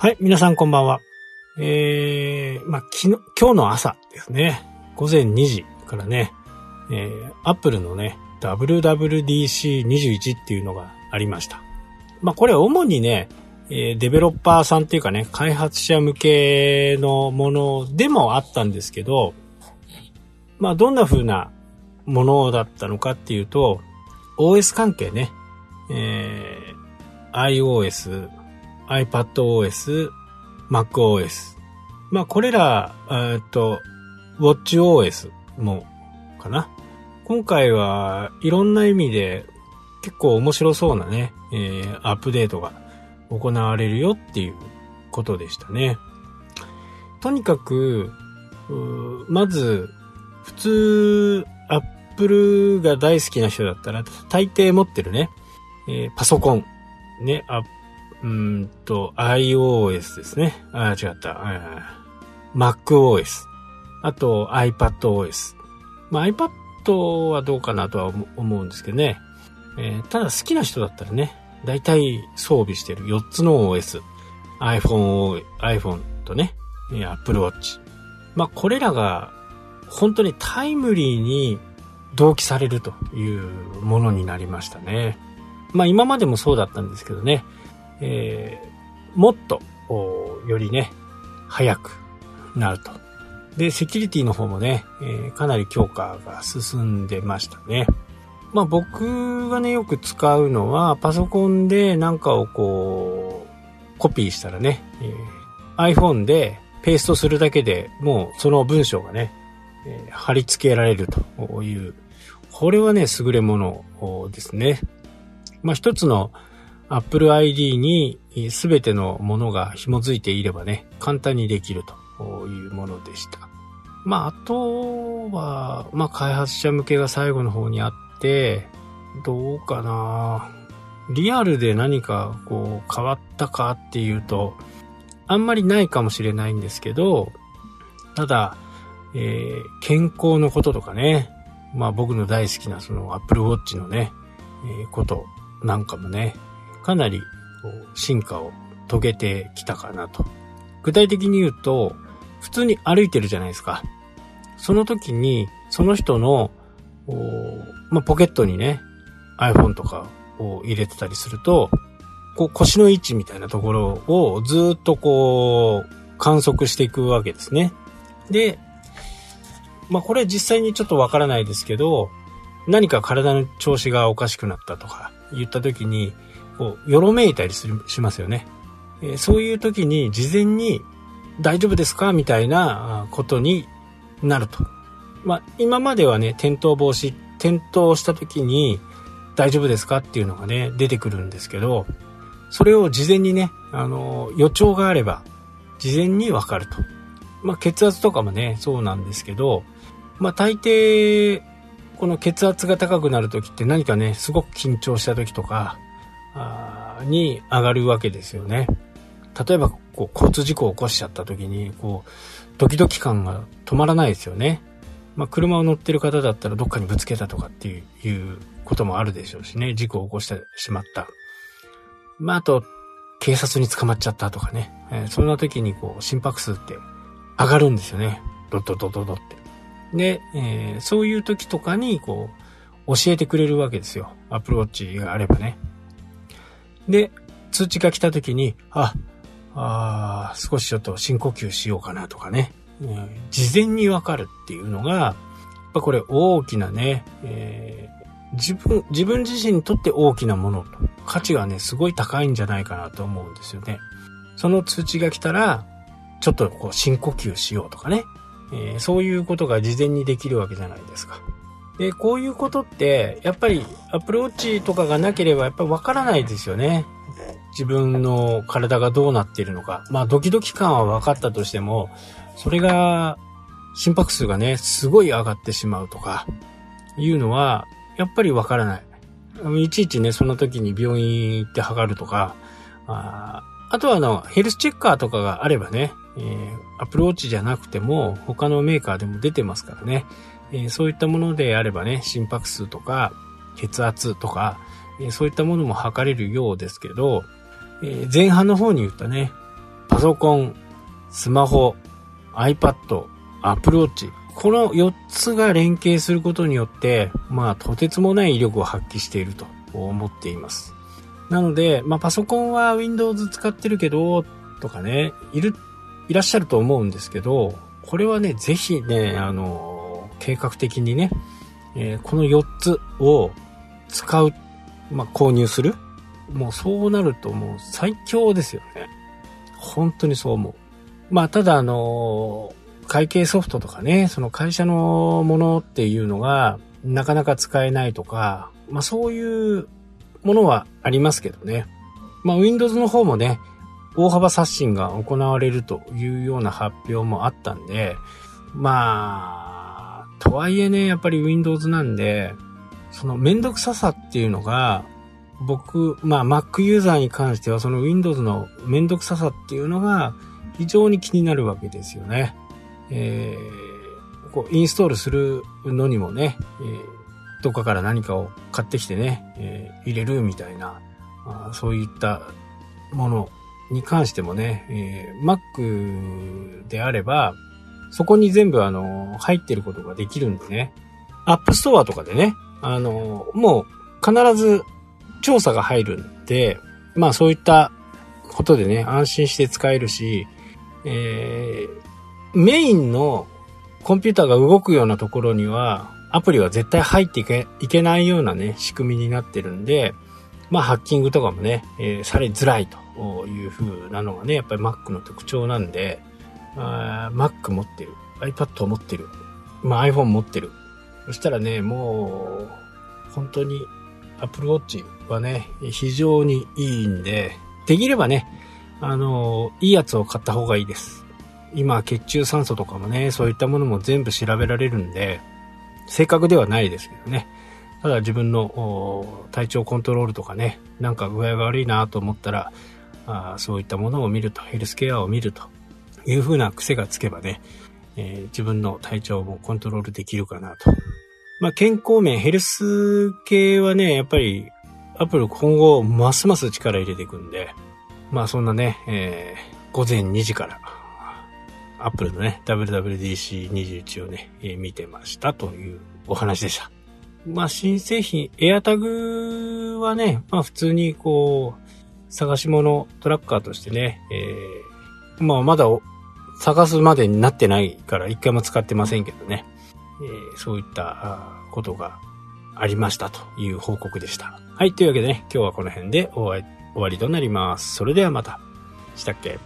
はい、皆さんこんばんは。えー、まあ、昨日、今日の朝ですね。午前2時からね、えー、アップルのね、WWDC21 っていうのがありました。まあ、これ主にね、えー、デベロッパーさんっていうかね、開発者向けのものでもあったんですけど、まあ、どんな風なものだったのかっていうと、OS 関係ね、えー、iOS、iPadOS、MacOS。まあ、これら、えっと、WatchOS も、かな。今回はいろんな意味で結構面白そうなね、えー、アップデートが行われるよっていうことでしたね。とにかく、まず、普通、アップルが大好きな人だったら、大抵持ってるね、えー、パソコン、ね、うんと、iOS ですね。あ、違った。MacOS。あと iPadOS。まあ iPad はどうかなとは思うんですけどね。えー、ただ好きな人だったらね、大体装備してる4つの OS。iPhone、iPhone とね、Apple Watch。まあこれらが本当にタイムリーに同期されるというものになりましたね。まあ今までもそうだったんですけどね、えー、もっと、よりね、早くなると。で、セキュリティの方もね、えー、かなり強化が進んでましたね。まあ僕がね、よく使うのは、パソコンでなんかをこう、コピーしたらね、えー、iPhone でペーストするだけでもうその文章がね、えー、貼り付けられるという、これはね、優れものですね。まあ一つの Apple ID に全てのものが紐づいていればね、簡単にできるというものでした。まあ、あとは、まあ、開発者向けが最後の方にあって、どうかなリアルで何かこう変わったかっていうと、あんまりないかもしれないんですけど、ただ、えー、健康のこととかね、まあ僕の大好きなその Apple Watch のね、えー、ことなんかもね、かなり進化を遂げてきたかなと。具体的に言うと、普通に歩いてるじゃないですか。その時に、その人の、まあ、ポケットにね、iPhone とかを入れてたりすると、こう腰の位置みたいなところをずっとこう観測していくわけですね。で、まあこれ実際にちょっとわからないですけど、何か体の調子がおかしくなったとか言った時に、こう、よろめいたりするしますよね。えー、そういう時に事前に大丈夫ですかみたいなことになると。まあ、今まではね、転倒防止、転倒した時に大丈夫ですかっていうのがね、出てくるんですけど、それを事前にね、あの、予兆があれば、事前にわかると。まあ、血圧とかもね、そうなんですけど、まあ、大抵、この血圧が高くなる時って何かね、すごく緊張した時とか、に上がるわけですよね。例えば、こう、交通事故を起こしちゃった時に、こう、ドキドキ感が止まらないですよね。まあ、車を乗ってる方だったらどっかにぶつけたとかっていう、こともあるでしょうしね。事故を起こしてしまった。まあ、あと、警察に捕まっちゃったとかね。えー、そんな時にこう、心拍数って上がるんですよね。ドッドドドドって。で、えー、そういう時とかに、こう、教えてくれるわけですよ。アプローチがあればね。で、通知が来た時に、あ、あ少しちょっと深呼吸しようかなとかね、うん、事前にわかるっていうのが、やっぱこれ大きなね、えー、自分、自分自身にとって大きなものと、価値がね、すごい高いんじゃないかなと思うんですよね。その通知が来たら、ちょっとこう深呼吸しようとかね、えー、そういうことが事前にできるわけじゃないですか。で、こういうことって、やっぱりアプローチとかがなければやっぱりわからないですよね。自分の体がどうなっているのか。まあドキドキ感は分かったとしても、それが心拍数がね、すごい上がってしまうとか、いうのは、やっぱりわからない。いちいちね、その時に病院行って測るとか、ああとはあの、ヘルスチェッカーとかがあればね、えー、アプローチじゃなくても、他のメーカーでも出てますからね、えー、そういったものであればね、心拍数とか、血圧とか、えー、そういったものも測れるようですけど、え前半の方に言ったね、パソコン、スマホ、iPad、Apple Watch、この4つが連携することによって、まあ、とてつもない威力を発揮していると思っています。なので、まあ、パソコンは Windows 使ってるけど、とかね、いる、いらっしゃると思うんですけど、これはね、ぜひね、あの、計画的にね、えー、この4つを使う、まあ、購入する。もうそうなるともう最強ですよね。本当にそう思う。まあ、ただあの、会計ソフトとかね、その会社のものっていうのが、なかなか使えないとか、まあそういうものはありますけどね。まあ Windows の方もね、大幅刷新が行われるというような発表もあったんで、まあ、とはいえね、やっぱり Windows なんで、そのめんどくささっていうのが、僕、まあ Mac ユーザーに関してはその Windows のめんどくささっていうのが非常に気になるわけですよね。えー、こうインストールするのにもね、えー、どっかから何かを買ってきてね、えー、入れるみたいな、あそういったものに関してもね、えー、Mac であれば、そこに全部あの、入ってることができるんでね、App Store とかでね、あの、もう必ず調査が入るんで、まあそういったことでね、安心して使えるし、えー、メインのコンピューターが動くようなところには、アプリは絶対入っていけいけないようなね、仕組みになってるんで、まあハッキングとかもね、えー、されづらいという風なのがね、やっぱり Mac の特徴なんで、あ Mac 持ってる、iPad 持ってる、まあ iPhone 持ってる。そしたらね、もう、本当に Apple Watch はね、非常にいいんで、できればね、あの、いいやつを買った方がいいです。今、血中酸素とかもね、そういったものも全部調べられるんで、正確ではないですけどね。ただ自分の体調コントロールとかね、なんか具合が悪いなと思ったら、あそういったものを見ると、ヘルスケアを見るという風な癖がつけばね、えー、自分の体調もコントロールできるかなと。まあ、健康面、ヘルス系はね、やっぱり、アップル今後、ますます力入れていくんで、まあそんなね、えー、午前2時から、アップルのね、WWDC21 をね、えー、見てましたというお話でした。まあ、新製品、エアタグはね、まあ普通にこう、探し物トラッカーとしてね、えー、まあまだ探すまでになってないから一回も使ってませんけどね、えー、そういったことがありましたという報告でした。はい、というわけでね、今日はこの辺で終わりとなります。それではまた。したっけ？